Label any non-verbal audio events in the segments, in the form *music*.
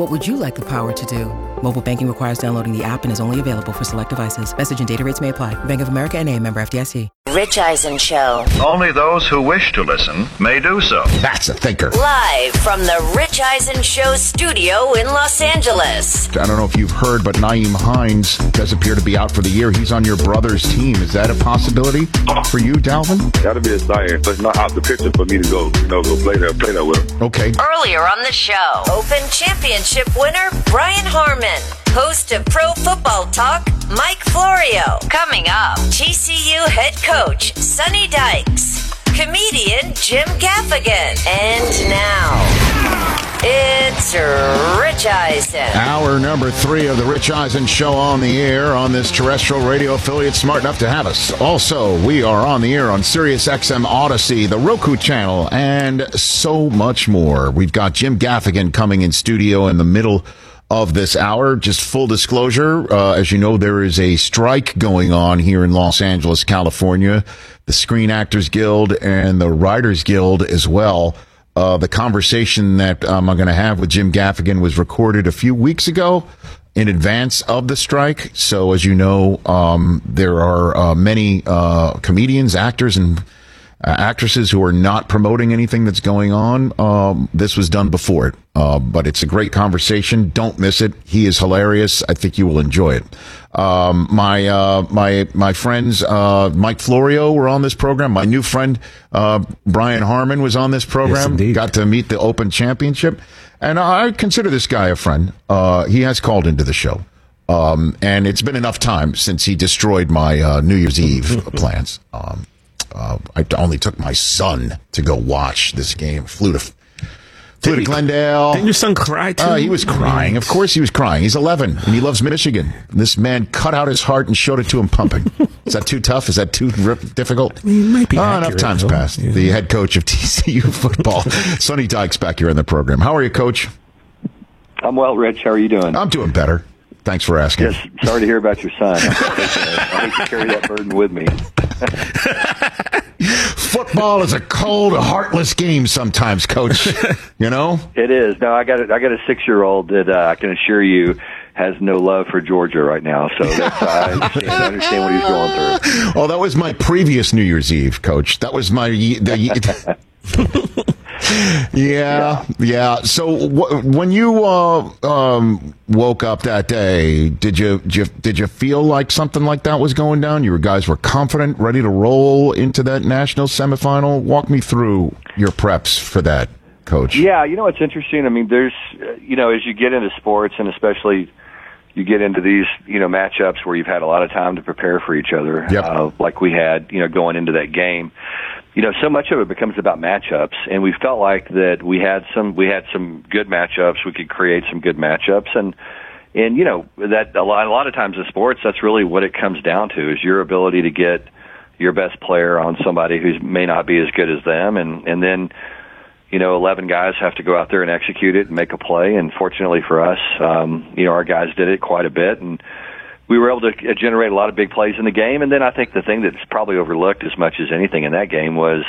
What would you like the power to do? Mobile banking requires downloading the app and is only available for select devices. Message and data rates may apply. Bank of America and a member FDIC. Rich Eisen Show. Only those who wish to listen may do so. That's a thinker. Live from the Rich Eisen Show studio in Los Angeles. I don't know if you've heard, but Nyheim Hines does appear to be out for the year. He's on your brother's team. Is that a possibility for you, Dalvin? That'd be exciting, but not out the picture for me to go, you know, go play there, play there with him. Okay. Earlier on the show, Open Championship winner Brian Harman, host of Pro Football Talk, Mike Florio. Coming up, TCU head coach Sonny Dykes, comedian Jim Gaffigan, and now Rich Eisen. Hour number three of the Rich Eisen Show on the air on this terrestrial radio affiliate smart enough to have us. Also, we are on the air on Sirius XM Odyssey, the Roku channel, and so much more. We've got Jim Gaffigan coming in studio in the middle of this hour. Just full disclosure, uh, as you know, there is a strike going on here in Los Angeles, California. The Screen Actors Guild and the Writers Guild as well. Uh, the conversation that um, I'm going to have with Jim Gaffigan was recorded a few weeks ago in advance of the strike. So, as you know, um, there are uh, many uh, comedians, actors, and uh, actresses who are not promoting anything that's going on. Um, this was done before it, uh, but it's a great conversation. Don't miss it. He is hilarious. I think you will enjoy it. Um, my uh, my my friends uh, Mike Florio were on this program. My new friend uh, Brian Harman was on this program. indeed. Got to meet the Open Championship, and I consider this guy a friend. Uh, he has called into the show. Um, and it's been enough time since he destroyed my uh, New Year's Eve *laughs* plans. Uh, I only took my son to go watch this game. Flew to flew to Didn't- Glendale. Didn't your son cry too? Uh, he was crying. Of course, he was crying. He's 11 and he loves Michigan. This man cut out his heart and showed it to him pumping. *laughs* Is that too tough? Is that too r- difficult? mean, it might be Oh, enough accurate, times though. passed. Yeah. The head coach of *laughs* TCU football, *laughs* Sonny Dykes, back here in the program. How are you, Coach? I'm well, Rich. How are you doing? I'm doing better. Thanks for asking. Yes, sorry to hear about your son. I hate to carry that burden with me. Football is a cold, heartless game sometimes, Coach. you know. *laughs* It is. No, I got a, I got a six year old that uh, I can assure you has no love for Georgia right now. So that's, I, understand, I understand what he's going through. *laughs* Oh, that was my previous New Year's Eve, Coach. That was my the. *laughs* ye- *laughs* yeah, yeah. So wh- when you uh, um, woke up that day, did you, did you did you feel like something like that was going down? You guys were confident, ready to roll into that national semifinal. Walk me through your preps for that, Coach. Yeah, you know what's interesting? I mean, there's, uh, you know, as you get into sports and especially you get into these, you know, matchups where you've had a lot of time to prepare for each other, Yep. uh, like we had, you know, going into that game. You know, so much of it becomes about matchups, and we felt like that we had some we had some good matchups. We could create some good matchups, and and you know that a lot a lot of times in sports, that's really what it comes down to is your ability to get your best player on somebody who may not be as good as them, and and then you know, 11 guys have to go out there and execute it and make a play. And fortunately for us, um, you know, our guys did it quite a bit and we were able to uh, generate a lot of big plays in the game. And then I think the thing that's probably overlooked as much as anything in that game was,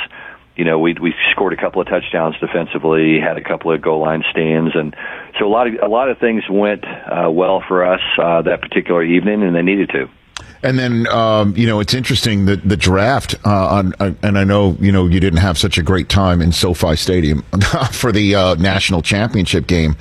you know, we we scored a couple of touchdowns defensively, had a couple of goal line stands, and so a lot of a lot of things went uh, well for us uh, that particular evening, and they needed to. And then, um, you know, it's interesting that the draft, uh, on, uh, and I know, you know, you didn't have such a great time in SoFi Stadium *laughs* for the uh, national championship game,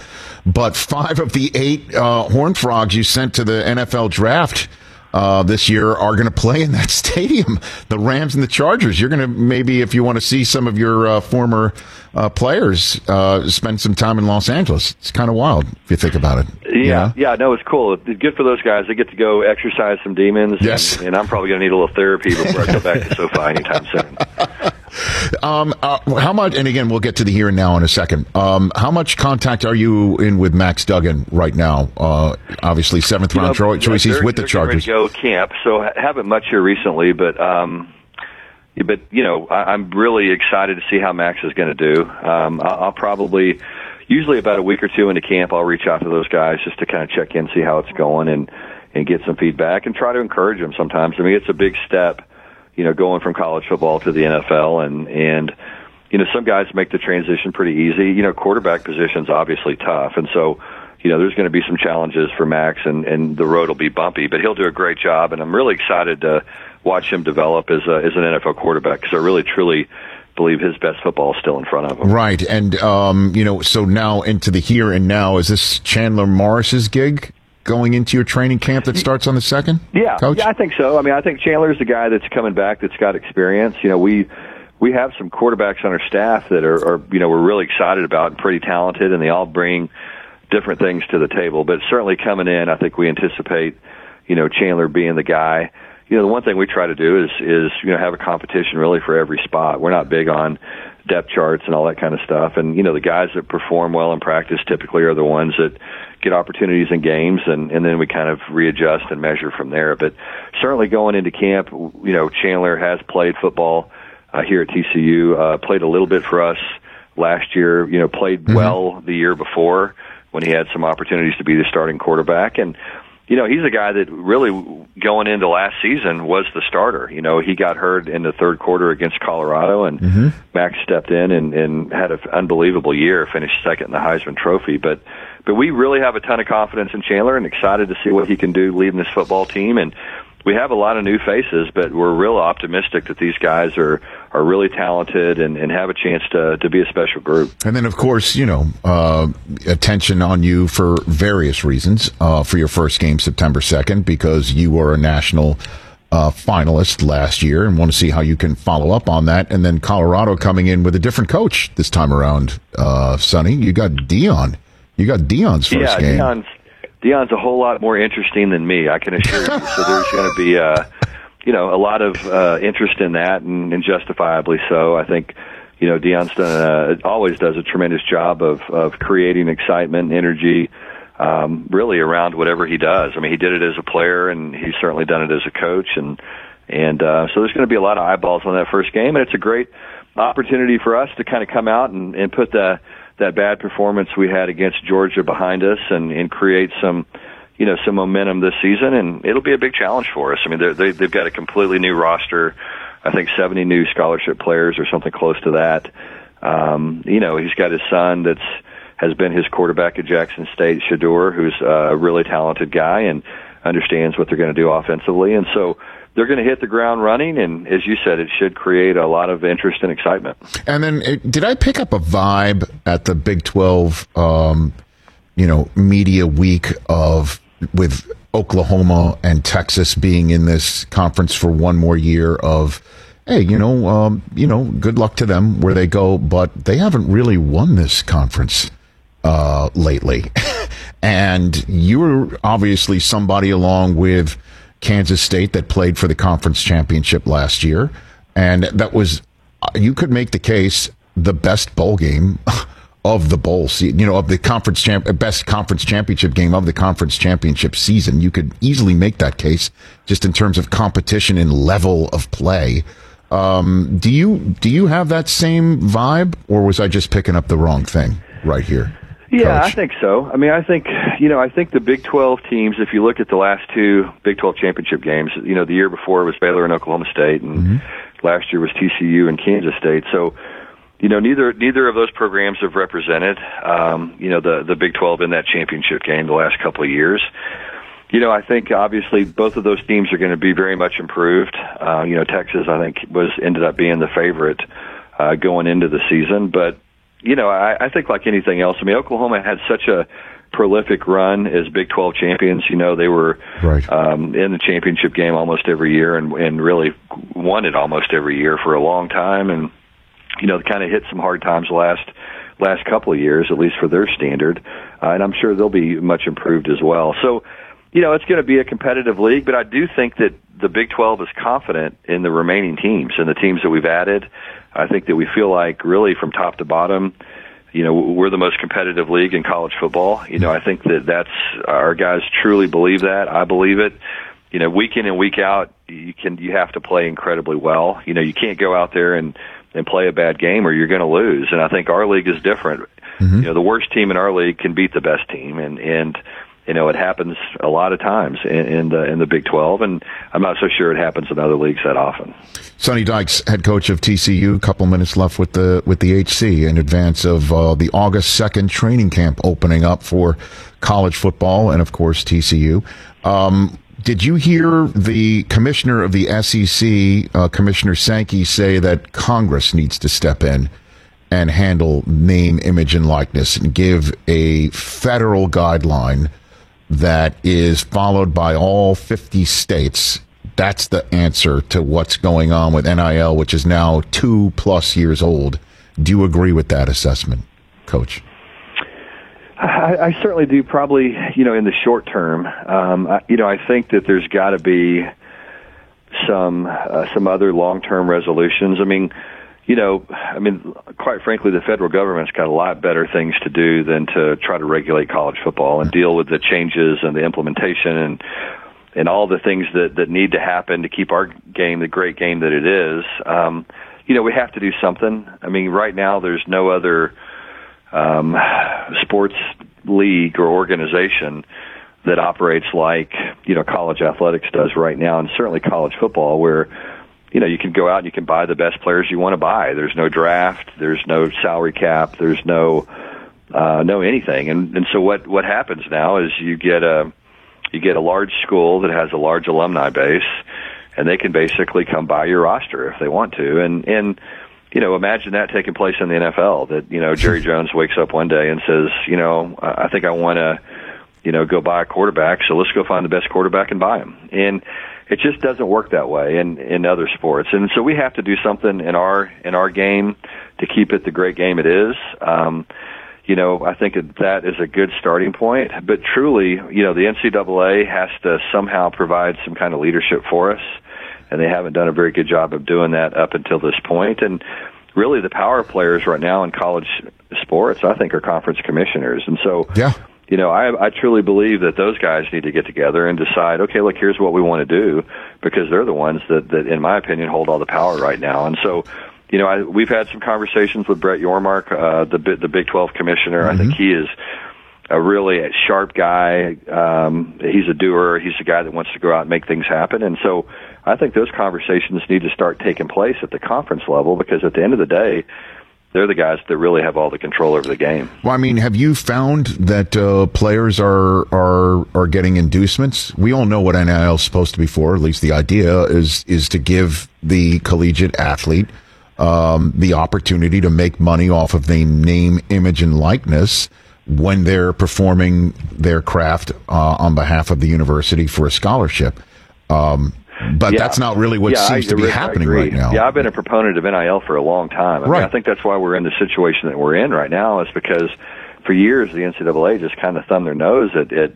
but five of the eight uh, Horned Frogs you sent to the NFL draft uh, this year are going to play in that *laughs* stadium. The Rams and the Chargers. You're going to maybe, if you want to see some of your uh, former uh, players, uh, spend some time in Los Angeles. It's kind of wild if you think about it. Yeah, yeah, no, it's cool. It's good for those guys. They get to go exercise some demons. Yes, and, and I'm probably going to need a little therapy before I go back to SoFi anytime soon. *laughs* Um, uh, how much? And again, we'll get to the here and now in a second. Um, how much contact are you in with Max Duggan right now? Uh, obviously, seventh round you know, choice. He's with the Chargers. go camp, so haven't much here recently, but. Um, but you know, I, I'm really excited to see how Max is going to do. Um, I'll, I'll probably, usually about a week or two into camp, I'll reach out to those guys just to kind of check in, see how it's going, and and get some feedback and try to encourage them. Sometimes, I mean, it's a big step you know, going from college football to the NFL and, and, you know, some guys make the transition pretty easy. You know, quarterback position's obviously tough. And so, you know, there's going to be some challenges for Max and, and the road will be bumpy, but he'll do a great job. And I'm really excited to watch him develop as a, as an NFL quarterback because I really truly believe his best football is still in front of him. Right. And, um, you know, so now into the here and now, is this Chandler Morris's gig? Going into your training camp that starts on the second? Yeah, Coach? yeah, I think so. I mean, I think Chandler's the guy that's coming back that's got experience. You know, we we have some quarterbacks on our staff that are, are you know we're really excited about and pretty talented, and they all bring different things to the table. But certainly coming in, I think we anticipate you know Chandler being the guy. You know, the one thing we try to do is is you know have a competition really for every spot. We're not big on depth charts and all that kind of stuff. And you know, the guys that perform well in practice typically are the ones that get opportunities in games, and and then we kind of readjust and measure from there. But certainly going into camp, you know, Chandler has played football uh, here at TCU, uh, played a little bit for us last year. You know, played mm-hmm. well the year before when he had some opportunities to be the starting quarterback and you know, he's a guy that really going into last season was the starter. You know, he got hurt in the third quarter against Colorado, and mm-hmm. Max stepped in and, and had an unbelievable year, finished second in the Heisman Trophy. But but we really have a ton of confidence in Chandler and excited to see what he can do leading this football team. And we have a lot of new faces, but we're real optimistic that these guys are are really talented and, and have a chance to to be a special group. And then, of course, you know, uh, attention on you for various reasons uh, for your first game September second because you were a national. Uh, finalist last year, and want to see how you can follow up on that. And then Colorado coming in with a different coach this time around. Uh, Sonny, you got Deion. You got Deion's first yeah, game. Deion's Deion's a whole lot more interesting than me. I can assure you. so there's going to be, uh, you know, a lot of uh, interest in that, and, and justifiably so. I think, you know, Deion's done uh, always does a tremendous job of of creating excitement, and energy, um, really around whatever he does. I mean, he did it as a player, and he's certainly done it as a coach, and and uh, so there's going to be a lot of eyeballs on that first game, and it's a great opportunity for us to kind of come out and, and put the that bad performance we had against Georgia behind us and, and create some, you know, some momentum this season. And it'll be a big challenge for us. I mean, they, they've got a completely new roster. I think 70 new scholarship players or something close to that. Um, you know, he's got his son that's has been his quarterback at Jackson State, Shedeur, who's a really talented guy and understands what they're going to do offensively. And so, they're going to hit the ground running, and as you said, it should create a lot of interest and excitement. And then, uh, did I pick up a vibe at the Big Twelve, um, you know, media week of with Oklahoma and Texas being in this conference for one more year of? Hey, you know, um, you know, good luck to them where they go, but they haven't really won this conference uh, lately. *laughs* and you're obviously somebody along with Kansas State that played for the conference championship last year, and that was you could make the case the best bowl game *laughs* of the bowl season, you know, of the conference champ, best conference championship game of the conference championship season. You could easily make that case just in terms of competition and level of play. Um, do you do you have that same vibe, or was I just picking up the wrong thing right here? Yeah, Coach? I think so. I mean, I think you know, I think the Big 12 teams. If you look at the last two Big 12 championship games, you know, the year before was Baylor and Oklahoma State, and mm-hmm. last year was TCU and Kansas State. So, you know, neither neither of those programs have represented, um, you know, the the Big 12 in that championship game the last couple of years. You know, I think obviously both of those teams are going to be very much improved. Uh, you know, Texas, I think, was ended up being the favorite uh, going into the season, but you know, I, I think like anything else. I mean, Oklahoma had such a prolific run as Big 12 champions. You know, they were right. um, in the championship game almost every year and, and really won it almost every year for a long time. And, you know, kind of hit some hard times last last couple of years, at least for their standard. Uh, and I'm sure they'll be much improved as well. So, you know, it's going to be a competitive league, but I do think that the Big 12 is confident in the remaining teams and the teams that we've added. I think that we feel like really from top to bottom, you know, we're the most competitive league in college football. You know, I think that that's our guys truly believe that. I believe it. You know, week in and week out, you can you have to play incredibly well. You know, you can't go out there and and play a bad game or you're going to lose. And I think our league is different. Mm-hmm. You know, the worst team in our league can beat the best team, and and you know, it happens a lot of times in, in the in the Big 12, and I'm not so sure it happens in other leagues that often. Sonny Dykes, head coach of TCU. A couple minutes left with the with the HC in advance of uh, the August second training camp opening up for college football, and of course TCU. Um, did you hear the commissioner of the SEC, uh, Commissioner Sankey, say that Congress needs to step in and handle name, image, and likeness and give a federal guideline? That is followed by all 50 states. That's the answer to what's going on with NIL, which is now two plus years old. Do you agree with that assessment, Coach? I, I certainly do. Probably, you know, in the short term, um, I, you know, I think that there's got to be some uh, some other long term resolutions. I mean, you know, I mean, quite frankly, the federal government's got a lot better things to do than to try to regulate college football and deal with the changes and the implementation and and all the things that that need to happen to keep our game the great game that it is. Um, you know, we have to do something. I mean, right now there's no other um, sports league or organization that operates like you know college athletics does right now, and certainly college football, where you know, you can go out and you can buy the best players you want to buy. There's no draft, there's no salary cap, there's no uh, no anything. And and so what what happens now is you get a you get a large school that has a large alumni base, and they can basically come buy your roster if they want to. And and you know, imagine that taking place in the NFL. That you know, Jerry *laughs* Jones wakes up one day and says, you know, I think I want to, you know, go buy a quarterback. So let's go find the best quarterback and buy him. And it just doesn't work that way in in other sports. And so we have to do something in our in our game to keep it the great game it is. Um you know i think that is a good starting point but truly you know the ncaa has to somehow provide some kind of leadership for us and they haven't done a very good job of doing that up until this point. And really the power players right now in college sports i think are conference commissioners. And so yeah you know, I, I truly believe that those guys need to get together and decide, okay, look, here's what we want to do, because they're the ones that, that, in my opinion, hold all the power right now. And so, you know, I, we've had some conversations with Brett Yormark, uh, the the Big 12 commissioner. Mm-hmm. I think mm-hmm. he is a really sharp guy. Um, he's a doer. He's a guy that wants to go out and make things happen. And so, I think those conversations need to start taking place at the conference level because at the end of the day, they're the guys that really have all the control over the game. Well, I mean, have you found that uh, players are are are getting inducements? We all know what NIL is supposed to be for. At least the idea is is to give the collegiate athlete um, the opportunity to make money off of the name, image, and likeness when they're performing their craft uh, on behalf of the university for a scholarship. Um, but yeah. that's not really what yeah, seems I, to be happening right now. Yeah, I've been a proponent of NIL for a long time. I right. Mean, I think that's why we're in the situation that we're in right now. Is because for years the NCAA just kind of thumbed their nose at, at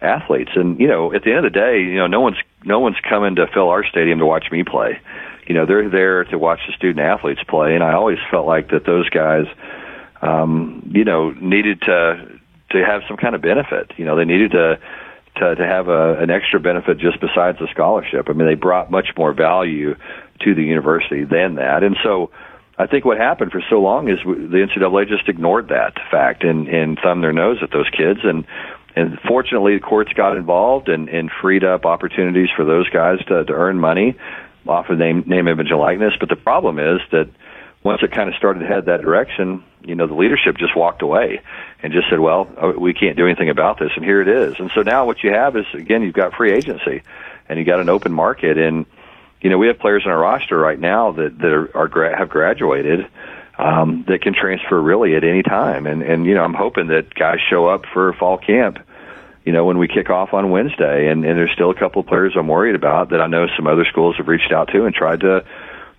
athletes, and you know, at the end of the day, you know, no one's no one's coming to fill our stadium to watch me play. You know, they're there to watch the student athletes play, and I always felt like that those guys, um, you know, needed to to have some kind of benefit. You know, they needed to to, to have a, an extra benefit just besides the scholarship. I mean, they brought much more value to the university than that. And so I think what happened for so long is the NCAA just ignored that fact and, and thumbed their nose at those kids. And, and fortunately, the courts got involved and, and freed up opportunities for those guys to, to earn money off of name, name, image, and likeness. But the problem is that once it kind of started to head that direction, you know, the leadership just walked away and just said, well, uh, we can't do anything about this, and here it is. And so now what you have is, again, you've got free agency, and you got an open market, and you know, we have players on our roster right now that that are, are have graduated. um, that can transfer really at any time. And and you know, I'm hoping that guys show up for fall camp. You know, when we kick off on Wednesday, and, and there's still a couple of players I'm worried about that I know some other schools have reached out to and tried to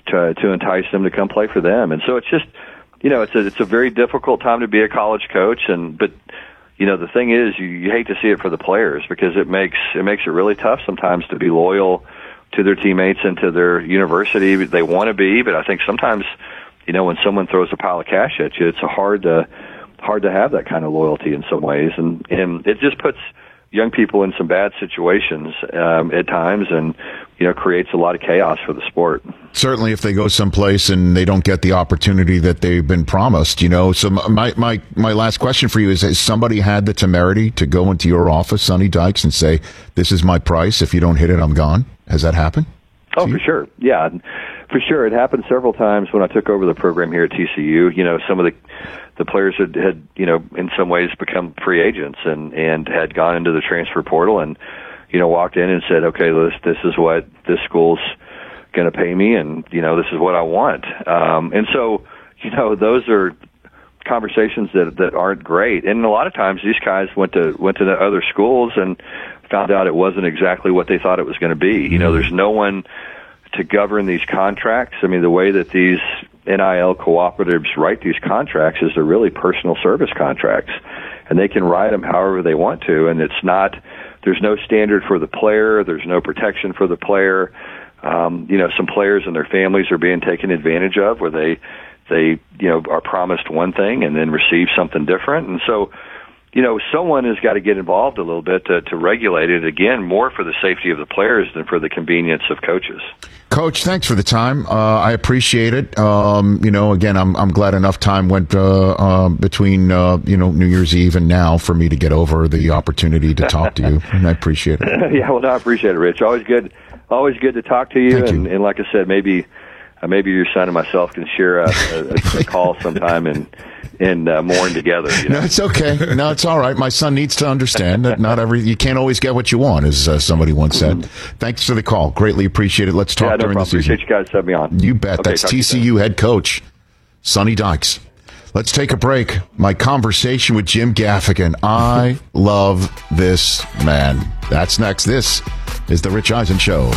to to entice them to come play for them. And so it's just, you know, it's a it's a very difficult time to be a college coach, and but you know the thing is you, you hate to see it for the players because it makes it makes it really tough sometimes to be loyal to their teammates and to their university. They want to be, but I think sometimes you know, when someone throws a pile of cash at you, it's hard to hard to have that kind of loyalty in some ways, and and it just puts young people in some bad situations um, at times, and you know, creates a lot of chaos for the sport. Certainly, if they go someplace and they don't get the opportunity that they've been promised, you know. So my my my last question for you is: Has somebody had the temerity to go into your office, Sonny Dykes, and say, "This is my price. If you don't hit it, I'm gone"? Has that happened? Oh, for sure. Yeah. For sure, it happened several times when I took over the program here at TCU. You know, some of the the players had, had you know in some ways become free agents and and had gone into the transfer portal and you know walked in and said, okay, this this is what this school's going to pay me, and you know this is what I want. Um, and so you know those are conversations that that aren't great. And a lot of times these guys went to went to the other schools and found out it wasn't exactly what they thought it was going to be. You know, there's no one to govern these contracts. I mean, the way that these NIL cooperatives write these contracts is they're really personal service contracts, and they can write them however they want to, and it's not. There's no standard for the player. There's no protection for the player. Um, you know, some players and their families are being taken advantage of, where they they you know are promised one thing and then receive something different, and so you know, someone has got to get involved a little bit to, to regulate it again, more for the safety of the players than for the convenience of coaches. Coach, thanks for the time. Uh, I appreciate it. Um, you know, again, I'm I'm glad enough time went uh, uh, between uh, you know New Year's Eve and now for me to get over the opportunity to talk to you, and I appreciate it. *laughs* yeah, well, no, I appreciate it, Rich. Always good, always good to talk to you, Thank and, you. and like I said, maybe uh, maybe your son and myself can share a, a, a call sometime and and uh, mourn together. You *laughs* know? No, it's okay. No, it's all right. My son needs to understand that not every you can't always get what you want, as uh, somebody once said. Thanks for the call. Greatly appreciate it. Let's talk yeah, no during problem. the season. Appreciate you guys having me on. You bet. Okay, That's talk to you soon. TCU head coach Sonny Dykes. Let's take a break. My conversation with Jim Gaffigan. I love this man. That's next. This is the Rich Eisen Show.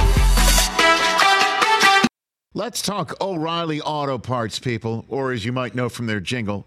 Let's talk O'Reilly Auto Parts, people, or as you might know from their jingle,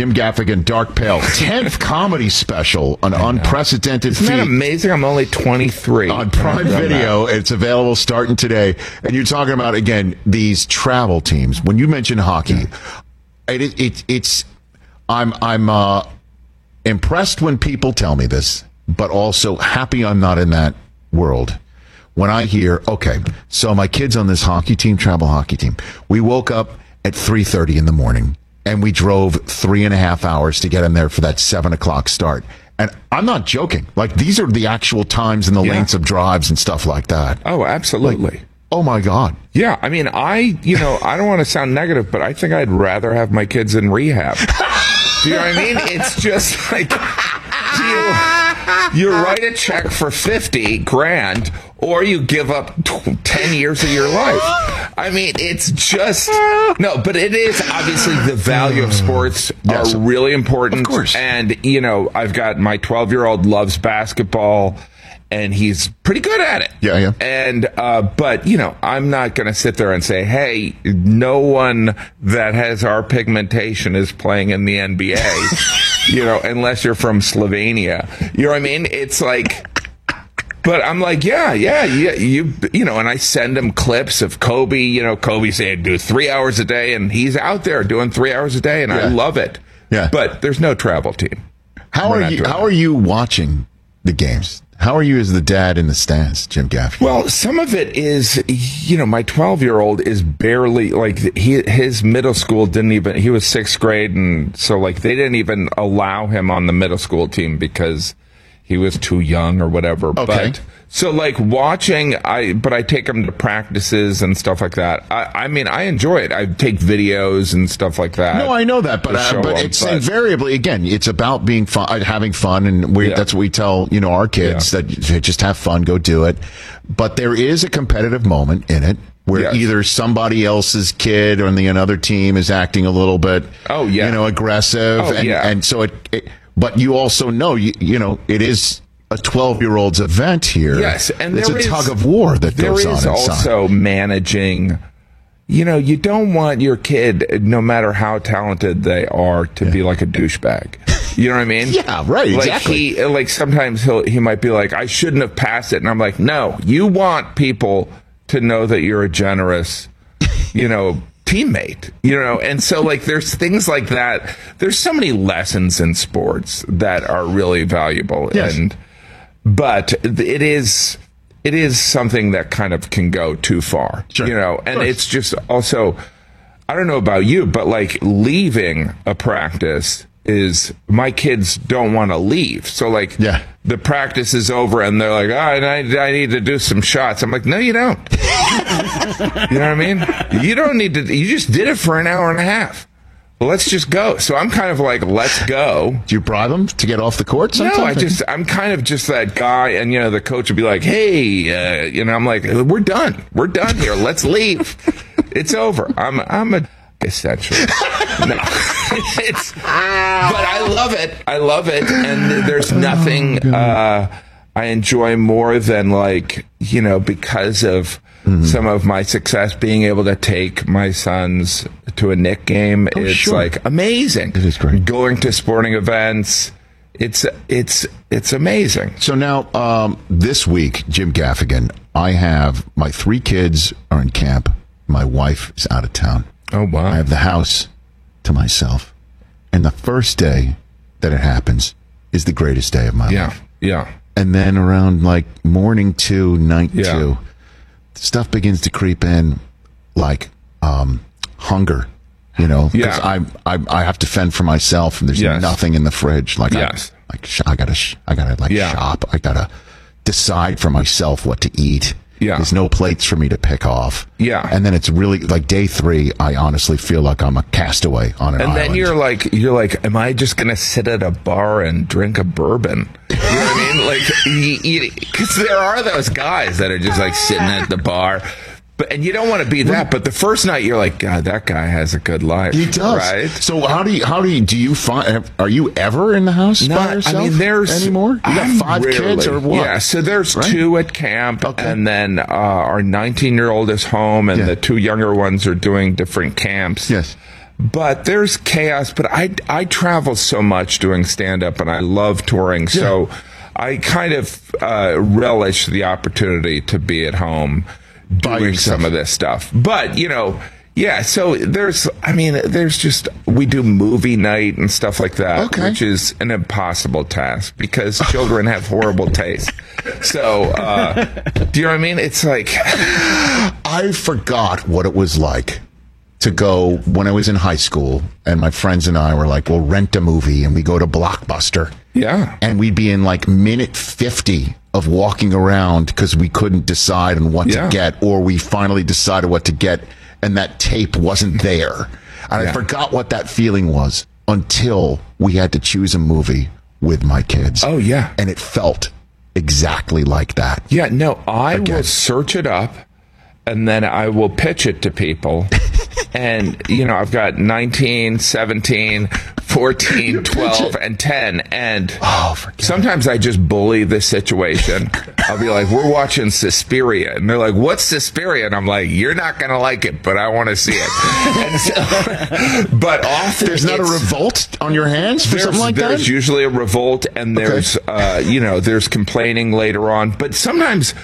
Jim Gaffigan, Dark Pale, *laughs* tenth comedy special, an unprecedented Isn't feat. that amazing? I'm only 23. on Prime Video. It's available starting today. And you're talking about again these travel teams. When you mention hockey, it, it, it it's I'm I'm uh, impressed when people tell me this, but also happy I'm not in that world. When I hear, okay, so my kids on this hockey team, travel hockey team, we woke up at three thirty in the morning and we drove three and a half hours to get in there for that seven o'clock start. And I'm not joking. Like these are the actual times and the Yeah. lengths of drives and stuff like that. Oh, absolutely. Oh my God. Yeah, I mean, I, you know, I don't want to sound negative, but I think I'd rather have my kids in rehab. *laughs* Do you know what I mean? It's just like you, you write a check for 50 grand or you give up tw 10 years of your life. I mean, it's just, no, but it is obviously the value of sports Yes. are really important. Of course. And, you know, I've got my 12 year old loves basketball and he's pretty good at it. Yeah, yeah. And uh, but you know, I'm not going to sit there and say, "Hey, no one that has our pigmentation is playing in the NBA." *laughs* you know, unless you're from Slovenia. You know what I mean? It's like. But I'm like, yeah, yeah, yeah, you, you know, and I send him clips of Kobe. You know, Kobe saying do three hours a day, and he's out there doing three hours a day, and I love it. Yeah. But there's no travel team. How We're are you? How that. are you watching the games? How are you as the dad in the stands, Jim Gaffigan? Well, some of it is, you know, my 12 year old is barely like he, his middle school didn't even, he was sixth grade. And so like they didn't even allow him on the middle school team because he was too young or whatever. Okay. But so like watching, I, but I take them to practices and stuff like that. I, I mean, I enjoy it. I take videos and stuff like that. No, I know that, but uh, but them, it's but- invariably again, it's about being fun, uh, having fun, and we Yeah. that's what we tell you know our kids Yeah. that just have fun, go do it. But there is a competitive moment in it where Yes. either somebody else's kid on the another team is acting a little bit, Oh, yeah. you know, aggressive, Oh, and yeah. and so it, it. But you also know, you you know, it is a twelve year old's event here. Yes, and it's a is- tug of war that There goes is on inside. also managing. You know, you don't want your kid, no matter how talented they are, to be like a douchebag. You know what I mean? *laughs* Yeah, right, Like exactly. he, like sometimes he'll he might be like, I shouldn't have passed it, and I'm like, no, you want people to know that you're a generous, you know, *laughs* teammate. You know, and so like there's things like that. There's so many lessons in sports that are really valuable, Yes. and but it is it is something that kind of can go too far Sure. you know? And it's just also i don't know about you but like leaving a practice is my kids don't want to leave. So like Yeah. the practice is over and they're like oh, I, I need to do some shots. I'm like no you don't. *laughs* You know what i mean? You don't need to you just did it for an hour and a half let's just go so i'm kind of like let's go Do you bribe them to get off the court? no, I just I'm kind of just that guy, and you know the coach would be like, "Hey, uh, you know," I'm like, "We're done. We're done here. Let's leave. *laughs* it's over." I'm I'm a essentially. No, *laughs* it's but I love it. I love it, and there's nothing uh, I enjoy more than like you know because of. Some of my success being able to take my sons to a Knick game, it's Oh, sure. like amazing. It is great. Going to sporting events, it's it's it's amazing. So now, um, this week, Jim Gaffigan, I have my three kids are in camp. My wife is out of town. Oh wow! I have the house to myself. And the first day that it happens is the greatest day of my yeah, life. Yeah, yeah, And then around like morning two, night Yeah. two, stuff begins to creep in like um, hunger. You know, because Yeah. I, I I have to fend for myself, and there's Yes. nothing in the fridge. Like Yes. I, like sh- I gotta sh- I gotta like Yeah. shop. I gotta decide for myself what to eat. Yeah. There's no plates for me to pick off. Yeah. And then it's really like day three, I honestly feel like I'm a castaway on an and island. then you're like, you're like, am I just gonna sit at a bar and drink a bourbon? Mean? Like, because there are those guys that are just like sitting at the bar. But, and you don't want to be that, but the first night you're like, God, that guy has a good life. He does. right? So how do you how do you do you find? Are you ever in the house by yourself? I mean, there's anymore. You got I'm five kids or what? Yeah, so there's Right? two at camp, Okay. and then uh, our 19 year old is home, and Yeah. the two younger ones are doing different camps. Yes. but there's chaos. But I I travel so much doing stand up, and I love touring. So I kind of uh, relish the opportunity to be at home doing some of this stuff. But you know. Yeah, so there's, I mean, there's just, we do movie night and stuff like that, Okay. which is an impossible task because children have horrible taste. So, uh, do you know what I mean? It's like, *sighs* I forgot what it was like to go when I was in high school, and my friends and I were like, "We'll rent a movie," and we go to Blockbuster. Yeah. and we'd be in like minute 50 of walking around because we couldn't decide on what Yeah. to get or we finally decided what to get and that tape wasn't there and Yeah. i forgot what that feeling was until we had to choose a movie with my kids Oh, yeah. and it felt exactly like that Yeah, no, I Again. will search it up and then I will pitch it to people. *laughs* and, you know, I've got 19, 17, 14, 12, and 10. And oh sometimes I just bully the situation. I'll be like, we're watching Suspiria. And they're like, what's Suspiria? And I'm like, you're not going to like it, but I want to see it. *laughs* and so, *laughs* but often there's not a revolt on your hands for there's, something like there's that usually a revolt and there's uh, you know there's complaining later on but sometimes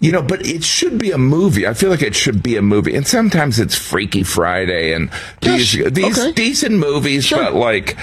you know but it should be a movie. I feel like it should be a movie. And sometimes it's freaky friday and these Yes, these okay. decent movies Sure. but like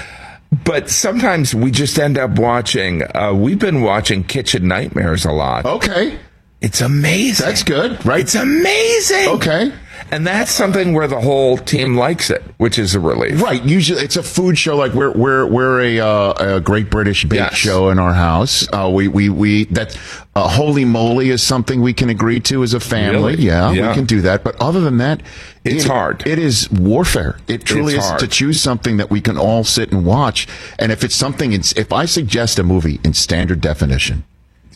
but sometimes we just end up watching uh, we've been watching kitchen nightmares a lot. Okay. It's amazing. That's good right? It's amazing. Okay and that's something where the whole team likes it which is a relief Right. Usually, it's a food show. Like we're we're we're a uh, a Great British Bake Yes. Show in our house. Uh, we we we that uh, holy moly is something we can agree to as a family. Really? Yeah, Yeah. we can do that. But other than that, It's it- hard. It is warfare. It truly It's is hard. to choose something that we can all sit and watch. And if it's something, in, if I suggest a movie in standard definition,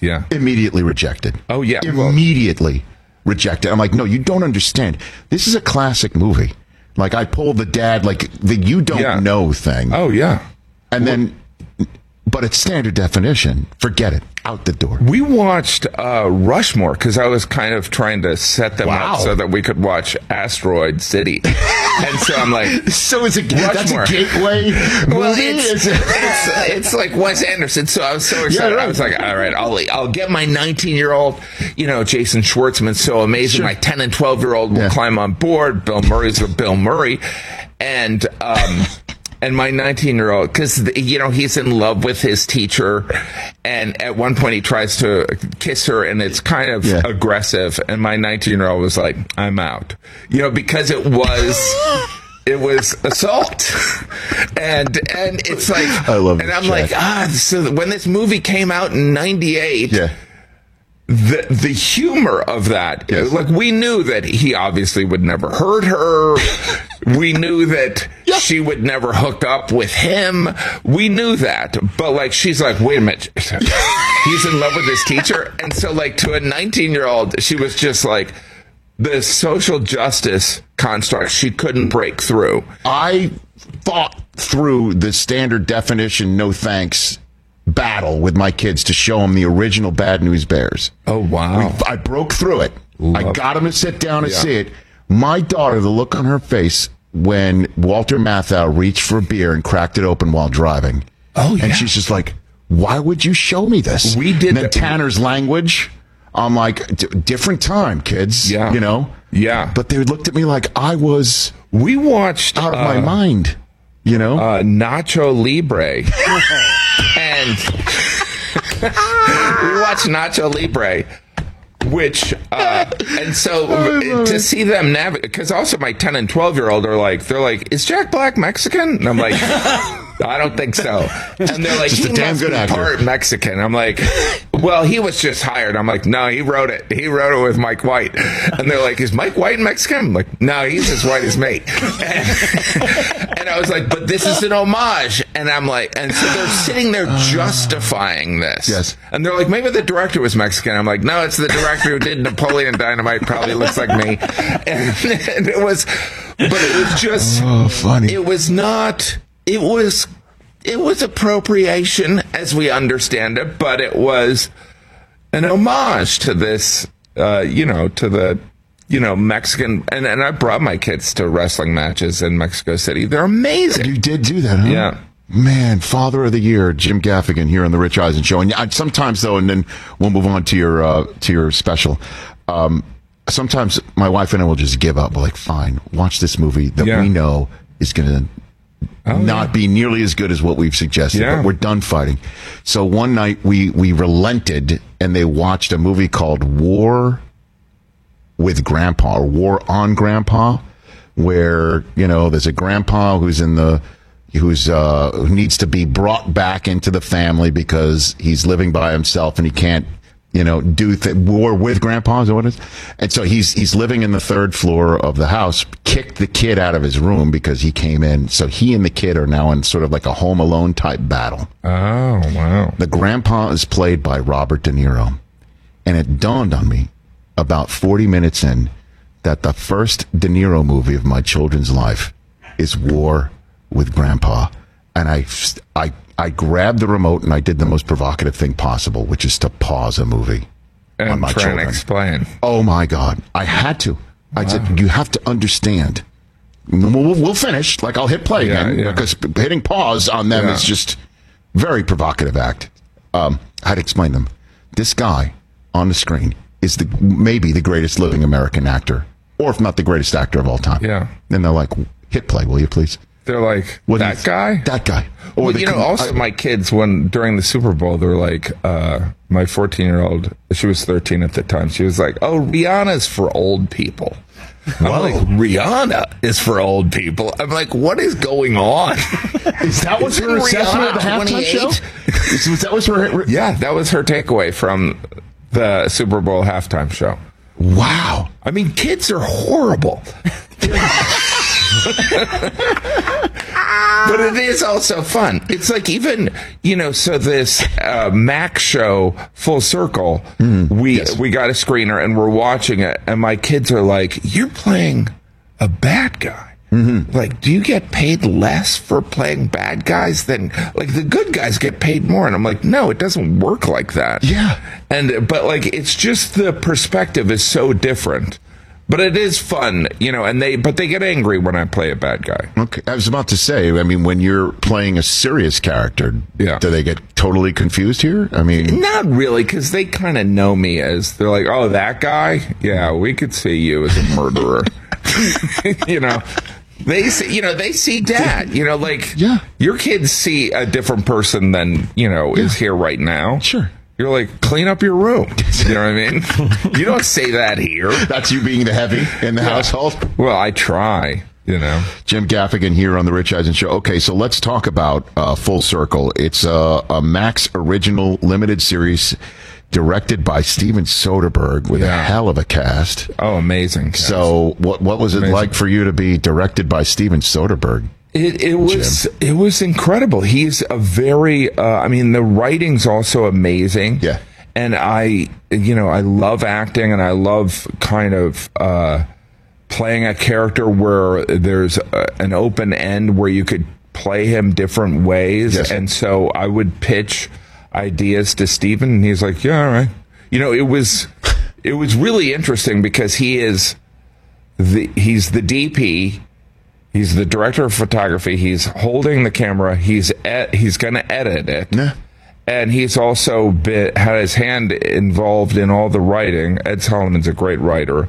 yeah immediately rejected. Oh, yeah. Well- immediately rejected. I'm like, no, you don't understand. This is a classic movie. Like I pulled the dad, like the you don't Yeah. know thing, oh yeah and then, but it's standard definition. Forget it, out the door. We watched uh, Rushmore because I was kind of trying to set them Wow. up so that we could watch Asteroid City. and so I'm like, *laughs* So it's a that's a Rushmore. gateway *laughs* movie. well, it's, It's it's, like Wes Anderson. So I was so excited. right. I was like, all right, I'll, I'll get my 19 year old, you know, Jason Schwartzman's so amazing. My 10 and 12 year old will Yeah. climb on board. Bill Murray's with Bill Murray. And, um, *laughs* and my 19 year old, because, you know, he's in love with his teacher. And at one point he tries to kiss her and it's kind of Yeah. aggressive. And my 19 year old was like, I'm out. You know, because it was. *laughs* It was assault, and and it's like, I love and I'm like, ah. So when this movie came out in '98, yeah. The the humor of that, Yes. like we knew that he obviously would never hurt her. *laughs* we knew that she would never hook up with him. We knew that, but like she's like, wait a minute, *laughs* he's in love with his teacher, and so like to a 19 year old, she was just like. The social justice construct she couldn't break through. I fought through the standard definition, no thanks battle with my kids to show them the original Bad News Bears. Oh wow! I broke through it. I got them to sit down and Yeah. see it. My daughter, the look on her face when Walter Matthau reached for a beer and cracked it open while driving. Oh, yeah. And she's just like, why would you show me this? We did And then Tanner's language. I'm like, D- different time, kids. Yeah. You know? Yeah. But they looked at me like I was We watched out of uh, my mind. You know? uh, Nacho Libre, *laughs* and *laughs* we watched Nacho Libre, which uh, and so *laughs* to see them navigate because also my ten and twelve year old are like they're like is Jack Black Mexican and I'm like. I don't think so. *laughs* And they're like, Just a damn must good be actor." part Mexican. I'm like, well, he was just hired. I'm like, no, he wrote it. He wrote it with Mike White. And they're like, is Mike White Mexican? I'm like, no, he's as white as me. And, *laughs* and I was like, but this is an homage. And I'm like, and so they're sitting there uh, justifying this. Yes. And they're like, maybe the director was Mexican. I'm like, no, it's the director who did Napoleon Dynamite. Probably looks like me. And, *laughs* and it was, but it was just, oh, funny. it was not it was it was appropriation as we understand it but it was an homage to this uh, you know to the you know, Mexican, and, and I brought my kids to wrestling matches in Mexico City. They're amazing. You did do that, huh? Yeah. Man, Father of the Year, Jim Gaffigan here on the Rich Eisen Show. And I, sometimes though, and then we'll move on to your uh, to your special. Um, sometimes my wife and I will just give up. We're like, fine, watch this movie that Yeah. we know is going to not be nearly as good as what we've suggested. Yeah. But we're done fighting. So one night we we relented and they watched a movie called War with Grandpa or War on Grandpa, where you know there's a grandpa who's in the who's uh, who needs to be brought back into the family because he's living by himself and he can't you know do th- war with grandpa is that what it is and so he's he's living in the third floor of the house kicked the kid out of his room because he came in so he and the kid are now in sort of like a home alone type battle Oh, wow. the grandpa is played by Robert De Niro. And it dawned on me about 40 minutes in that the first De Niro movie of my children's life is War with Grandpa. And I, I, I grabbed the remote and I did the most provocative thing possible, which is to pause a movie on And my try children. and explain. Oh my God. I had to. I said, you have to understand. We'll, we'll finish. Like I'll hit play Yeah, again yeah. because hitting pause on them Yeah. is just very provocative act. Um, I had to explain them. This guy on the screen is the maybe the greatest living American actor, or if not the greatest actor of all time. Yeah. And they're like, hit play, will you please? They're like, What that guy? That guy. Or Well, you know, com- also I- my kids when during the Super Bowl, they're like, uh, my 14 year old, she was 13 at the time. She was like, "Oh, Rihanna's for old people." I'm like, Rihanna is for old people. I'm like, what is going on? *laughs* is that was her assessment of the halftime show? Is- that was her? yeah, that was her takeaway from the Super Bowl halftime show. Wow. I mean, kids are horrible. *laughs* *laughs* but it is also fun. It's like even you know, so this uh, Max show, Full Circle, we we got a screener and we're watching it, and my kids are like, "You're playing a bad guy." Like, do you get paid less for playing bad guys than like the good guys get paid more? And I'm like, no, it doesn't work like that. Yeah. And but like it's just the perspective is so different. But it is fun, you know, and they but they get angry when I play a bad guy. Okay, I was about to say. I mean, when you're playing a serious character, Yeah. do they get totally confused here? I mean, Not really, because they kind of know me as they're like, oh, that guy. Yeah, we could see you as a murderer. *laughs* *laughs* you know, they see, you know, they see dad. You know, like Yeah. your kids see a different person than you know is here right now. Sure. You're like, clean up your room. *laughs* You know what I mean? you don't say that here. that's you being the heavy in the household. Well, I try. You know. Jim Gaffigan here on the Rich Eisen Show. Okay, so let's talk about uh, Full Circle. It's a, a Max original limited series directed by Steven Soderbergh with a hell of a cast. Oh, amazing. cast. So, what what was it like for you to be directed by Steven Soderbergh? It, it was it was incredible. He's a very uh, I mean the writing's also amazing. Yeah. And I you know I love acting and I love kind of uh, playing a character where there's a, an open end where you could play him different ways. Yes. And so I would pitch ideas to Steven and he's like, "Yeah, all right." You know, it was it was really interesting because he is the he's the DP He's the director of photography. He's holding the camera. He's e- he's going to edit it. And he's also been, had his hand involved in all the writing. Ed Solomon's a great writer.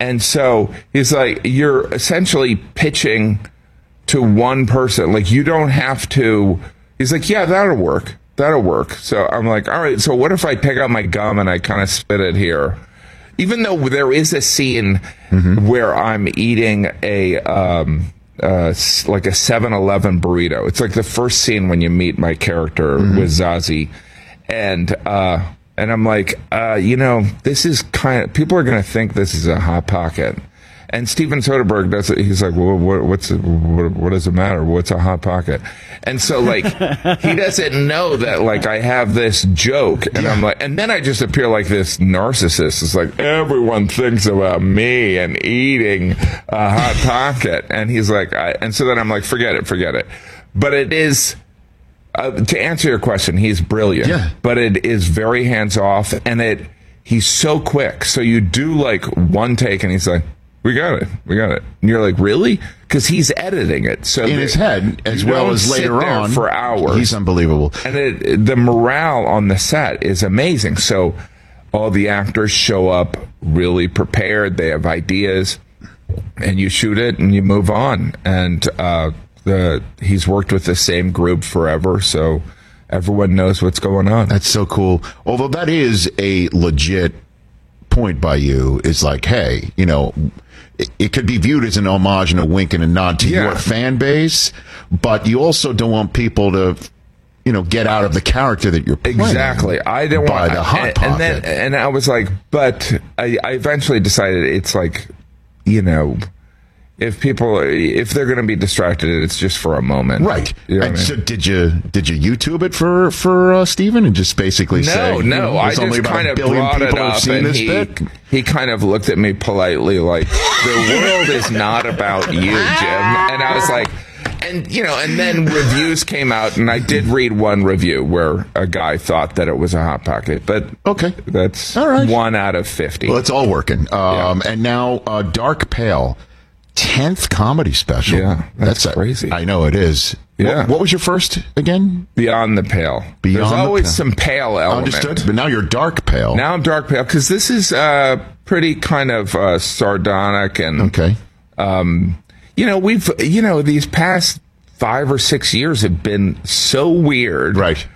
And so he's like, you're essentially pitching to one person. Like, you don't have to. He's like, yeah, that'll work. That'll work. So I'm like, all right, so what if I take out my gum and I kind of spit it here? Even though there is a scene where I'm eating a, um, uh, like a 7-Eleven burrito. It's like the first scene when you meet my character with Zazie, and uh, and I'm like, uh, you know, this is kind of people are going to think this is a hot pocket. And Steven Soderbergh does it. He's like, well, what, what's what, what does it matter? What's a hot pocket? And so like, he *laughs* doesn't know that like I have this joke, and I'm like, and then I just appear like this narcissist. It's like everyone thinks about me and eating a hot pocket, and he's like, I, and so then I'm like, forget it, forget it. But it is. Uh, to answer your question, he's brilliant. Yeah. But it is very hands off, and it he's so quick. So you do like one take, and he's like, "We got it, we got it." And you're like, "Really?" Because he's editing it, so in his head as well as later on for hours. He's unbelievable. and it, the morale on the set is amazing. So all the actors show up really prepared. They have ideas, and you shoot it and you move on. And uh, the he's worked with the same group forever, so everyone knows what's going on. That's so cool. Although that is a legit point by you is like, hey, you know, it, it could be viewed as an homage and a wink and a nod to Yeah. your fan base, but you also don't want people to, you know, get out of the character that you're playing. Exactly. I don't by want the hot and, pocket. and then and I was like, but I, I eventually decided it's like, you know, if people if they're going to be distracted, it's just for a moment, Right. You know and I mean? so did you did you YouTube it for for uh, Steven and just basically no, say you know, no. I just kind of brought it up, and this he bit? he kind of looked at me politely, like the *laughs* world is not about you, Jim. And I was like. And you know, and then reviews came out, and I did read one review where a guy thought that it was a hot pocket, but Okay. that's All right. one out of fifty. Well, it's all working. Um, And now, uh, Dark Pale, tenth comedy special. Yeah, that's a- crazy. I know it is. Yeah. What, what was your first again? Beyond the pale. Beyond There's the always pale. some pale element. Understood. But now you're Dark Pale. Now I'm dark pale because this is uh, pretty kind of uh, sardonic and okay. you know we've you know these past five or six years have been so weird, Right.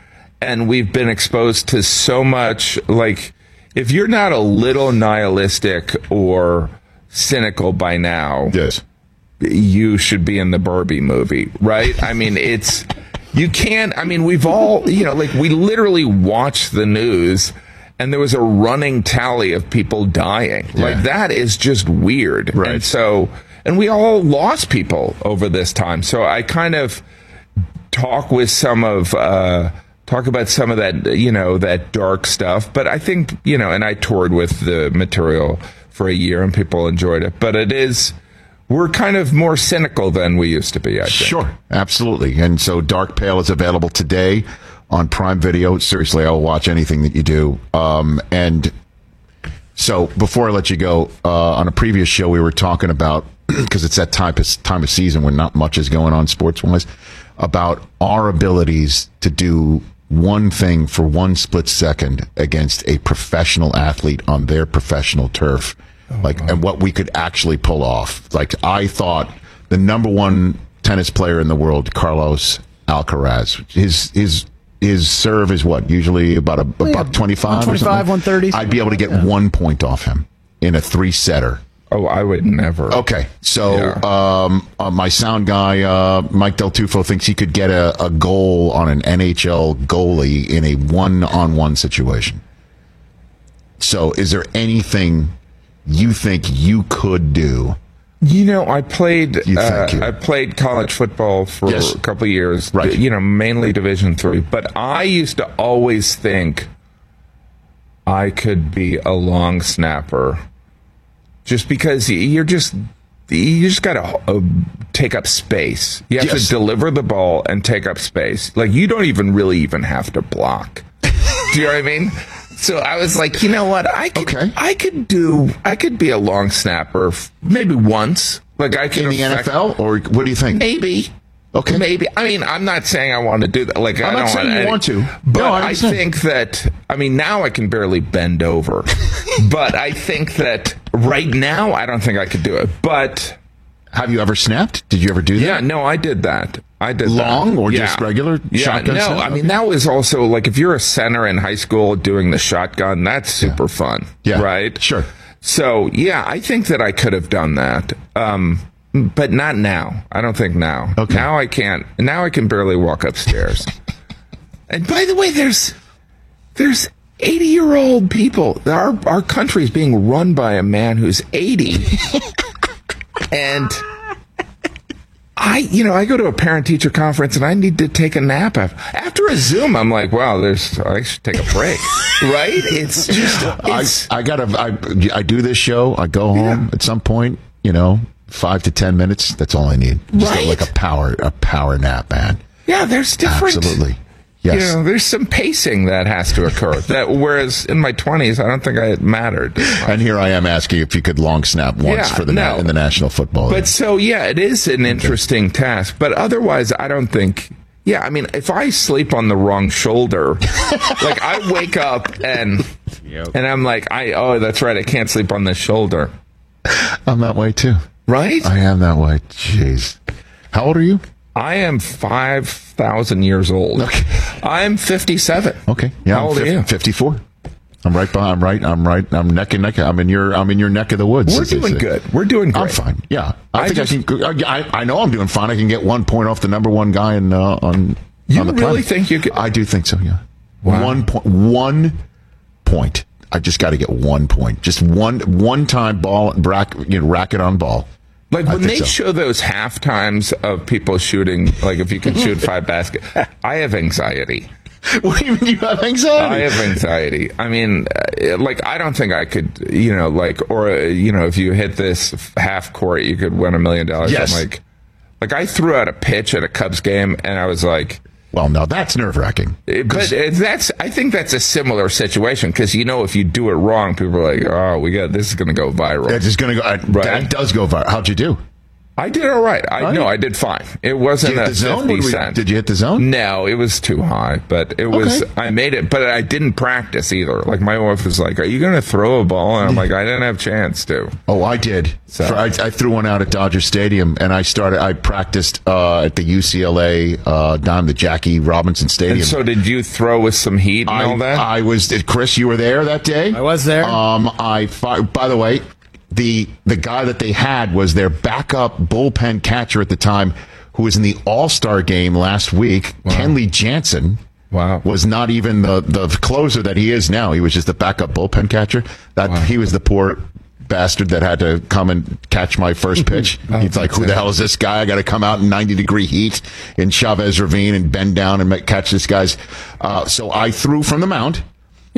And we've been exposed to so much. Like if you're not a little nihilistic or cynical by now, Yes. you should be in the Barbie movie, right? I mean, it's you can't. I mean, we've all you know, like we literally watch the news, and there was a running tally of people dying. Like that is just weird, Right. And so, and we all lost people over this time. So I kind of talk with some of. uh Talk about some of that, you know, that dark stuff. But I think, you know, and I toured with the material for a year and people enjoyed it. But it is, we're kind of more cynical than we used to be. I think. Sure. Absolutely. And so Dark Pale is available today on Prime Video. Seriously, I'll watch anything that you do. Um, and so before I let you go, uh, on a previous show, we were talking about, *clears throat* because it's that type of time of season when not much is going on sports wise, about our abilities to do one thing for one split second against a professional athlete on their professional turf. Oh, like, and what we could actually pull off. Like, I thought the number one tennis player in the world, Carlos Alcaraz, his, his, his serve is what? Usually about a, a buck 25 or 125, something? 130, I'd be able to get one point off him in a three setter. Oh, I would never. Okay, so Yeah. um, uh, my sound guy, uh, Mike Del Tufo, thinks he could get a, a goal on an NHL goalie in a one-on-one situation. So, is there anything you think you could do? You know, I played. Uh, I played college football for Yes. a couple of years. Right. You know, mainly Division three. But I used to always think I could be a long snapper, just because you're just you just got to uh, take up space. You have Yes. to deliver the ball and take up space. Like you don't even really even have to block. do you know what I mean? So I was like, you know what? I could, Okay. I could do, I could be a long snapper, maybe once. Like I could In the affect- NFL, or what do you think? maybe. Okay. Maybe. I mean, I'm not saying I want to do that. Like, I I'm not don't saying you want to. But No, I think that. I mean, now I can barely bend over. *laughs* but I think that right now, I don't think I could do it. But Have you ever snapped? Did you ever do that? yeah, no, I did that. I did Long that. or Yeah. just regular Yeah, shotgun no. snap? I mean, that was also like if you're a center in high school doing the shotgun, that's super fun. Yeah. Right. Sure. So yeah, I think that I could have done that. Um, but not now. I don't think now. Okay. Now I can't. Now I can barely walk upstairs. *laughs* and by the way, there's there's 80 year old people. Our our country is being run by a man who's 80. *laughs* and I, you know, I go to a parent teacher conference and I need to take a nap af- after a Zoom. I'm like, wow, there's, I should take a break, *laughs* right? It's just, I, it's, I gotta, I, I do this show. I go home at some point, you know, five to 10 minutes. That's all I need. Just a- Right. like a power, a power nap, man. yeah, there's different. Absolutely. Yes. You know, there's some pacing that has to occur. *laughs* that whereas in my 20s, I don't think I it mattered. And here I am asking if you could long snap once Yeah, for the na- no. in the National Football. League. But so yeah, it is an interesting task. But otherwise, I don't think. Yeah, I mean, if I sleep on the wrong shoulder, *laughs* like I wake up and and I'm like, I oh, that's right, I can't sleep on this shoulder, I'm that way too. Right? I am that way. Jeez. How old are you? I am five thousand years old. Okay. I'm fifty-seven. Okay. Yeah. How I'm old are you? 54. I'm right behind. I'm right. I'm right. I'm neck and neck. I'm in your. I'm in your neck of the woods. We're doing good. We're doing great. I'm fine. Yeah. I, I think just- I can. I, I know I'm doing fine. I can get one point off the number one guy in uh, on. You on really planet. think you could- I do think so. Yeah. Wow. One point. One point. I just got to get one point. Just one one time ball brack you know, racket on ball. Like when they so. show those half times of people shooting, like if you can shoot five baskets, I have anxiety. *laughs* What do you mean you have anxiety? I have anxiety. I mean, uh, like I don't think I could, you know, like or uh, you know, if you hit this half court, you could win a million dollars. Yes. I'm like, like I threw out a pitch at a Cubs game, and I was like, well, no, that's nerve wracking. but uh, that's I think that's a similar situation because you know if you do it wrong, people are like, oh, we got this is going to go viral. That's just gonna go. Uh, Right. That does go viral. How'd you do? I did all right. I know I did fine. It wasn't you hit a the zone? fifty What we- cent. Did you hit the zone? No, it was too high, but it was. Okay. I made it, but I didn't practice either. Like my wife was like, "Are you going to throw a ball?" And I'm like, "I didn't have a chance to." Oh, I did. So- For- I, I threw one out at Dodger Stadium, and I started. I practiced uh, at the UCLA uh, down the Jackie Robinson Stadium. And so, did you throw with some heat and I, all that? I was. Did Chris, you were there that day. I was there. Um, I. By the way, the the guy that they had was their backup bullpen catcher at the time, who was in the All Star game last week. Kenley Jansen. Wow. Was not even the the closer that he is now. He was just the backup bullpen catcher. That he was the poor bastard that had to come and catch my first *laughs* pitch. Oh, He's like, "Who the hell is this guy? I got to come out in 90 degree heat in Chavez Ravine and bend down and catch this guy's." Uh, so I threw from the mound.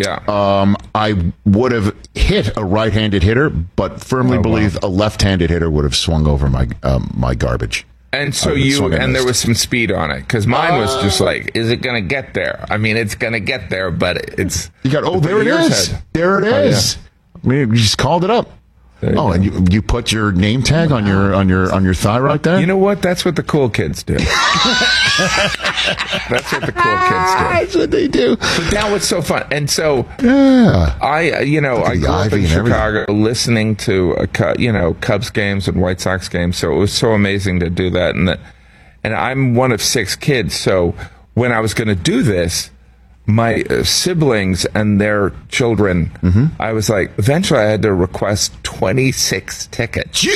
Yeah. Um, I would have hit a right-handed hitter, but firmly Oh, wow. believe a left-handed hitter would have swung over my um, my garbage. and so you and and there was some speed on it because mine was Uh, just like, "Is it going to get there?" I mean, it's going to get there, but it's You got oh, there it is, had- There it is. Oh, is. I mean, you just called it up. Oh, go. and you you put your name tag on your on your on your thigh right there. You know what? That's what the cool kids do. *laughs* *laughs* That's what the cool kids do. that's what they do. But now it's so fun, and so Yeah. I, uh, you know, I the grew up in and everything. Chicago, listening to, a, you know, Cubs games and White Sox games. So it was so amazing to do that, and that, and I'm one of six kids. So when I was going to do this, my uh, siblings and their children, Mm-hmm. I was like, eventually I had to request 26 tickets.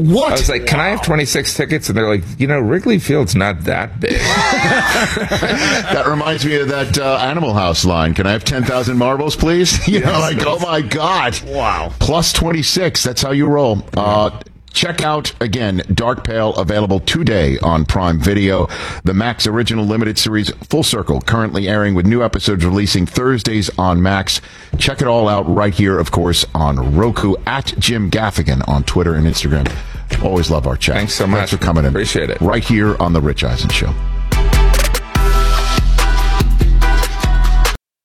Gee, What? I was like, "Can I have 26 tickets?" And they're like, "You know, Wrigley Field's not that big." *laughs* that reminds me of that uh, Animal House line. Can I have 10,000 marbles, please? *laughs* You know, like, oh my God. Wow. Plus 26. That's how you roll. Uh, check out, again, Dark Pale, available today on Prime Video. The Max Original Limited Series Full Circle, currently airing with new episodes releasing Thursdays on Max. Check it all out right here, of course, on Roku, at Jim Gaffigan on Twitter and Instagram. Always love our chat. Thanks so much. Thanks for coming in. Appreciate it. Right here on The Rich Eisen Show.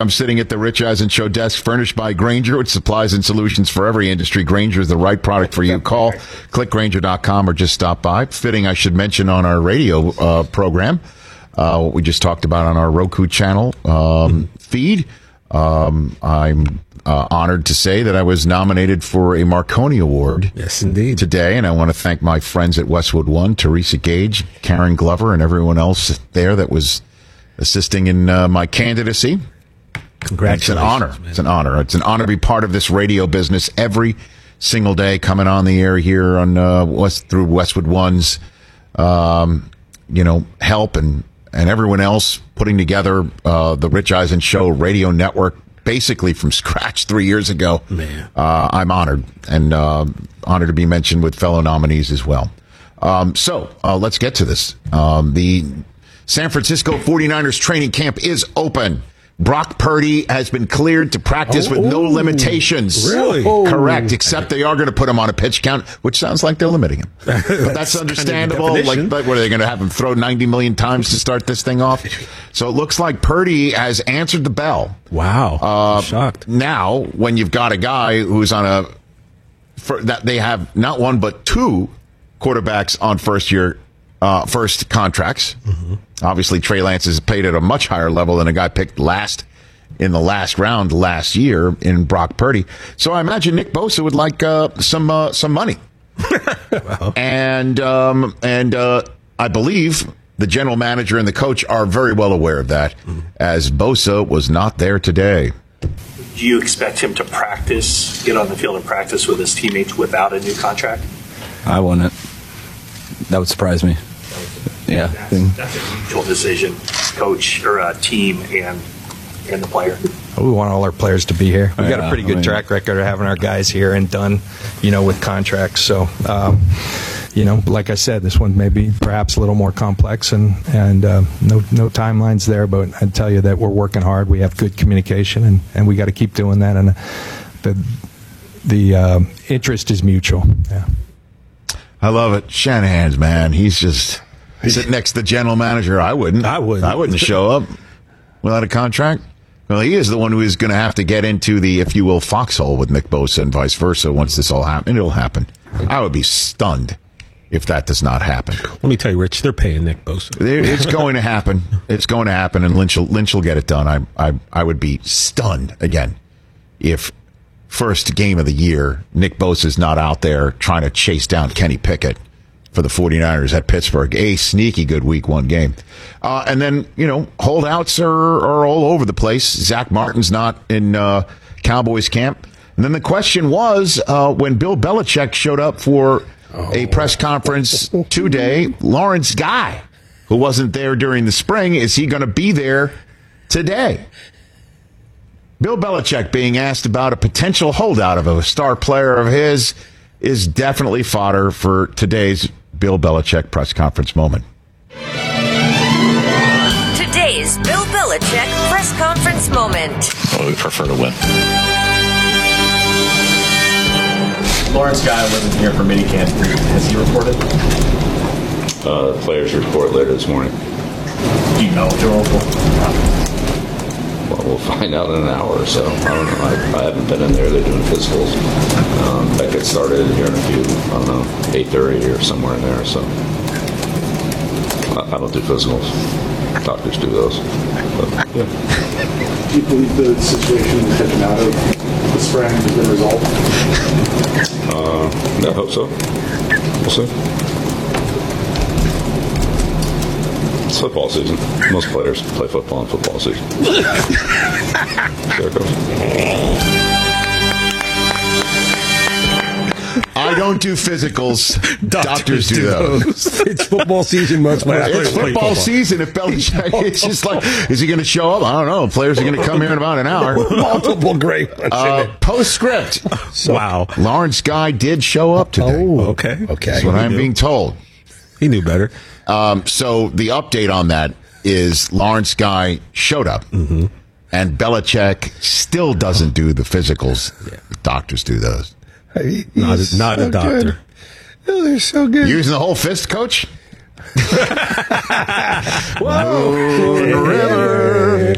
I'm sitting at the Rich Eisen Show desk, furnished by Grainger, which supplies and solutions for every industry. Grainger is the right product for you. *laughs* Call clickgrainger.com or just stop by. Fitting, I should mention on our radio uh, program, uh, what we just talked about on our Roku channel um, feed. Um, I'm uh, honored to say that I was nominated for a Marconi Award. Yes, indeed. Today, and I want to thank my friends at Westwood One, Teresa Gage, Karen Glover, and everyone else there that was assisting in uh, my candidacy. Congratulations. It's an honor. Man. It's an honor. It's an honor to be part of this radio business every single day, coming on the air here on uh, West through Westwood One's, um, you know, help and and everyone else putting together uh, the Rich Eisen Show radio network basically from *laughs* scratch three years ago. Man. Uh, I'm honored and uh, honored to be mentioned with fellow nominees as well. Um, so uh, let's get to this. Um, the San Francisco 49ers training camp is open. Brock Purdy has been cleared to practice with no Oh, limitations. really? Correct, except they are going to put him on a pitch count, which sounds like they're limiting him. *laughs* But that's, That's kind of understandable. like, definition. what are they going to have him throw 90 million times to start this thing off? So it looks like Purdy has answered the bell. Wow. Uh, shocked. Now, when you've got a guy who's on a for, that they have not one but two quarterbacks on first year uh, first contracts. Obviously, Trey Lance is paid at a much higher level than a guy picked last in the last round last year in Brock Purdy. So I imagine Nick Bosa would like uh, some uh, some money, *laughs* and um, and uh, I believe the general manager and the coach are very well aware of that, as Bosa was not there today. Do you expect him to practice, get on the field and practice with his teammates without a new contract? I wouldn't. That would surprise me. Yeah. That's, that's a mutual decision, coach or uh, team and and the player. We want all our players to be here. We've got a pretty good track record of having our guys here and done, you know, with contracts. So, um, you know, like I said, this one may be perhaps a little more complex and and uh, no no timelines there. But I'd tell you that we're working hard. We have good communication, and, and we got to keep doing that. And the the uh, interest is mutual. Yeah. I love it. Shanahan's man. He's just sitting next to the general manager. I wouldn't. I wouldn't. I wouldn't show up without a contract. Well, he is the one who is going to have to get into the, if you will, foxhole with Nick Bosa and vice versa. Once this all happens, it'll happen. I would be stunned if that does not happen. Let me tell you, Rich, they're paying Nick Bosa. It's going to happen. It's going to happen, and Lynch will, Lynch will get it done. I, I, I would be stunned again if first game of the year Nick Bosa is not out there trying to chase down Kenny Pickett for the 49ers at Pittsburgh. A sneaky good week one game. Uh, and then, you know, holdouts are, are all over the place. Zach Martin's not in uh, Cowboys camp. And then the question was uh, when Bill Belichick showed up for a press conference today, Lawrence Guy, who wasn't there during the spring, is he going to be there today? Bill Belichick being asked about a potential holdout of a star player of his is definitely fodder for today's Bill Belichick press conference moment. Today's Bill Belichick press conference moment. Well, we prefer to win. Lawrence Guy wasn't here for minicamp. Has he reported? Uh, players report later this morning. Do you know Joel? Well, find out in an hour or so. I don't know. I, I haven't been in there. They're doing physicals. Um, that gets started here in a few. I don't know, 8:30 or somewhere in there. So I, I don't do physicals. Doctors do those. But, yeah. Do you believe the situation heading out of the spring has been resolved? Uh, I hope so. We'll see. It's football season. Most players play football in football season. *laughs* there it goes. I don't do physicals. *laughs* Doctors, do those. *laughs* it's football season. Most players It's play football season. If Belichick, it's just like, is he going to show up? I don't know. Players are going to come here in about an hour. Multiple great ones. Uh, it. postscript. wow. Lawrence Guy did show up today. Oh, okay. Okay. That's what I'm knew. being told. He knew better. Um, so the update on that is Lawrence Guy showed up, Mm-hmm. and Belichick still doesn't do the physicals. Doctors do those. Not a, not a doctor. Oh, they're so good. Using the whole fist, coach. *laughs* Whoa, river.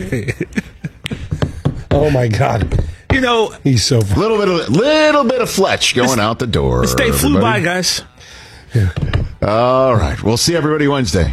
oh my God. You know, he's so little bit of little bit of Fletch going out the door. This day flew by, guys. All right, we'll see everybody Wednesday.